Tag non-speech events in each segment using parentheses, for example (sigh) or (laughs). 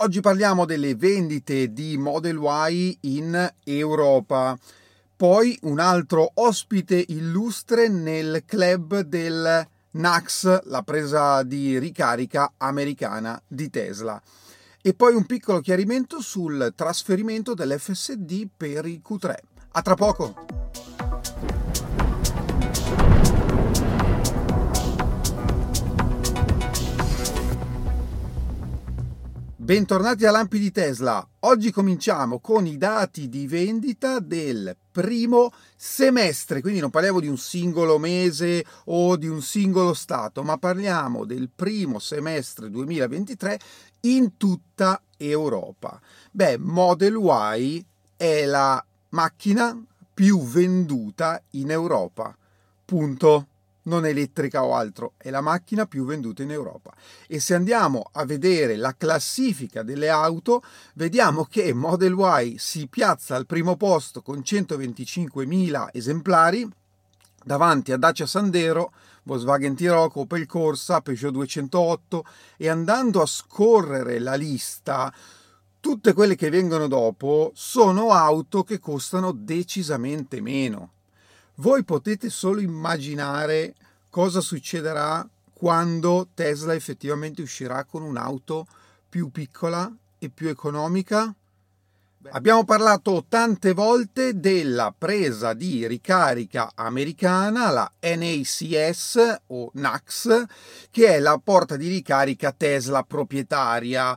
Oggi parliamo delle vendite di Model Y in Europa. Poi un altro ospite illustre nel club del NAX, la presa di ricarica americana di Tesla. E poi un piccolo chiarimento sul trasferimento dell'FSD per i Q3. A tra poco! Bentornati a Lampi di Tesla. Oggi cominciamo con i dati di vendita del primo semestre, quindi non parliamo di un singolo mese o di un singolo stato, ma parliamo del primo semestre 2023 in tutta Europa. Beh, Model Y è la macchina più venduta in Europa. Punto non elettrica o altro, è la macchina più venduta in Europa. E se andiamo a vedere la classifica delle auto, vediamo che Model Y si piazza al primo posto con 125.000 esemplari, davanti a Dacia Sandero, Volkswagen T-Roc, Opel Corsa, Peugeot 208 e andando a scorrere la lista tutte quelle che vengono dopo sono auto che costano decisamente meno. Voi potete solo immaginare cosa succederà quando Tesla effettivamente uscirà con un'auto più piccola e più economica? Abbiamo parlato tante volte della presa di ricarica americana, la NACS o NACS, che è la porta di ricarica Tesla proprietaria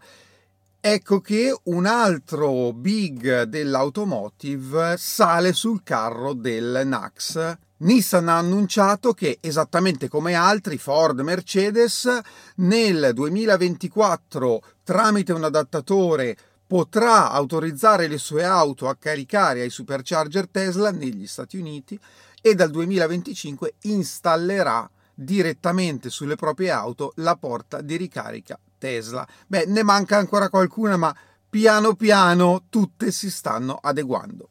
Ecco che un altro big dell'automotive sale sul carro del NAX. Nissan ha annunciato che, esattamente come altri Ford Mercedes, nel 2024 tramite un adattatore potrà autorizzare le sue auto a caricare ai supercharger Tesla negli Stati Uniti e dal 2025 installerà direttamente sulle proprie auto la porta di ricarica Tesla. Beh, ne manca ancora qualcuna, ma piano piano tutte si stanno adeguando.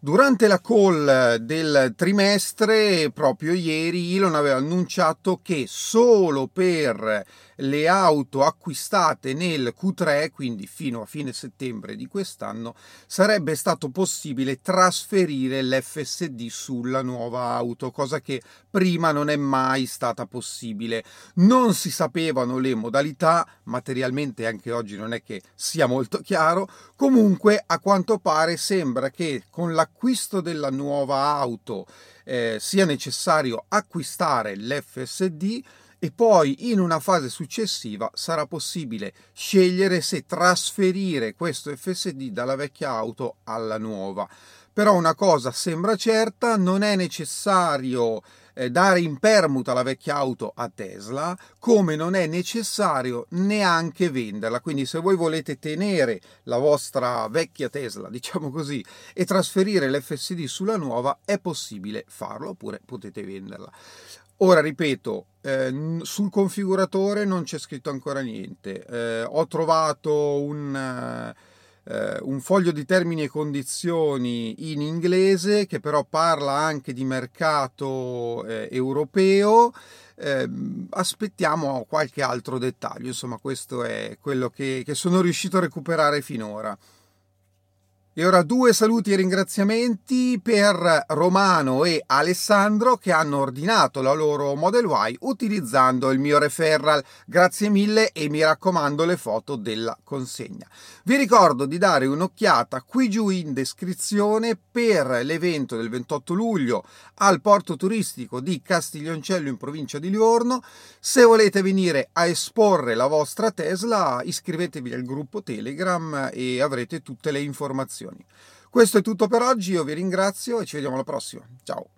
Durante la call del trimestre, proprio ieri, Elon aveva annunciato che solo per le auto acquistate nel Q3, quindi fino a fine settembre di quest'anno, sarebbe stato possibile trasferire l'FSD sulla nuova auto, cosa che prima non è mai stata possibile. Non si sapevano le modalità, materialmente anche oggi non è che sia molto chiaro, comunque a quanto pare sembra che con la l'acquisto della nuova auto eh, sia necessario acquistare l'FSD e poi in una fase successiva sarà possibile scegliere se trasferire questo FSD dalla vecchia auto alla nuova. Però una cosa sembra certa, non è necessario dare in permuta la vecchia auto a Tesla, come non è necessario neanche venderla. Quindi se voi volete tenere la vostra vecchia Tesla, (laughs) diciamo così, e trasferire l'FSD sulla nuova, è possibile farlo, oppure potete venderla. Ora ripeto, eh, sul configuratore non c'è scritto ancora niente. Eh, ho trovato un, eh, un, foglio di termini e condizioni in inglese che però parla anche di mercato eh, europeo. Ehm, aspettiamo qualche altro dettaglio. Insomma, questo è quello che, che sono riuscito a recuperare finora. E ora due saluti e ringraziamenti per Romano e Alessandro che hanno ordinato la loro Model Y utilizzando il mio referral. Grazie mille e mi raccomando le foto della consegna. Vi ricordo di dare un'occhiata qui giù in descrizione per l'evento del 28 luglio al porto turistico di Castiglioncello in provincia di Livorno. Se volete venire a esporre la vostra Tesla iscrivetevi al gruppo Telegram e avrete tutte le questo è tutto per oggi, io vi ringrazio e ci vediamo alla prossima. Ciao!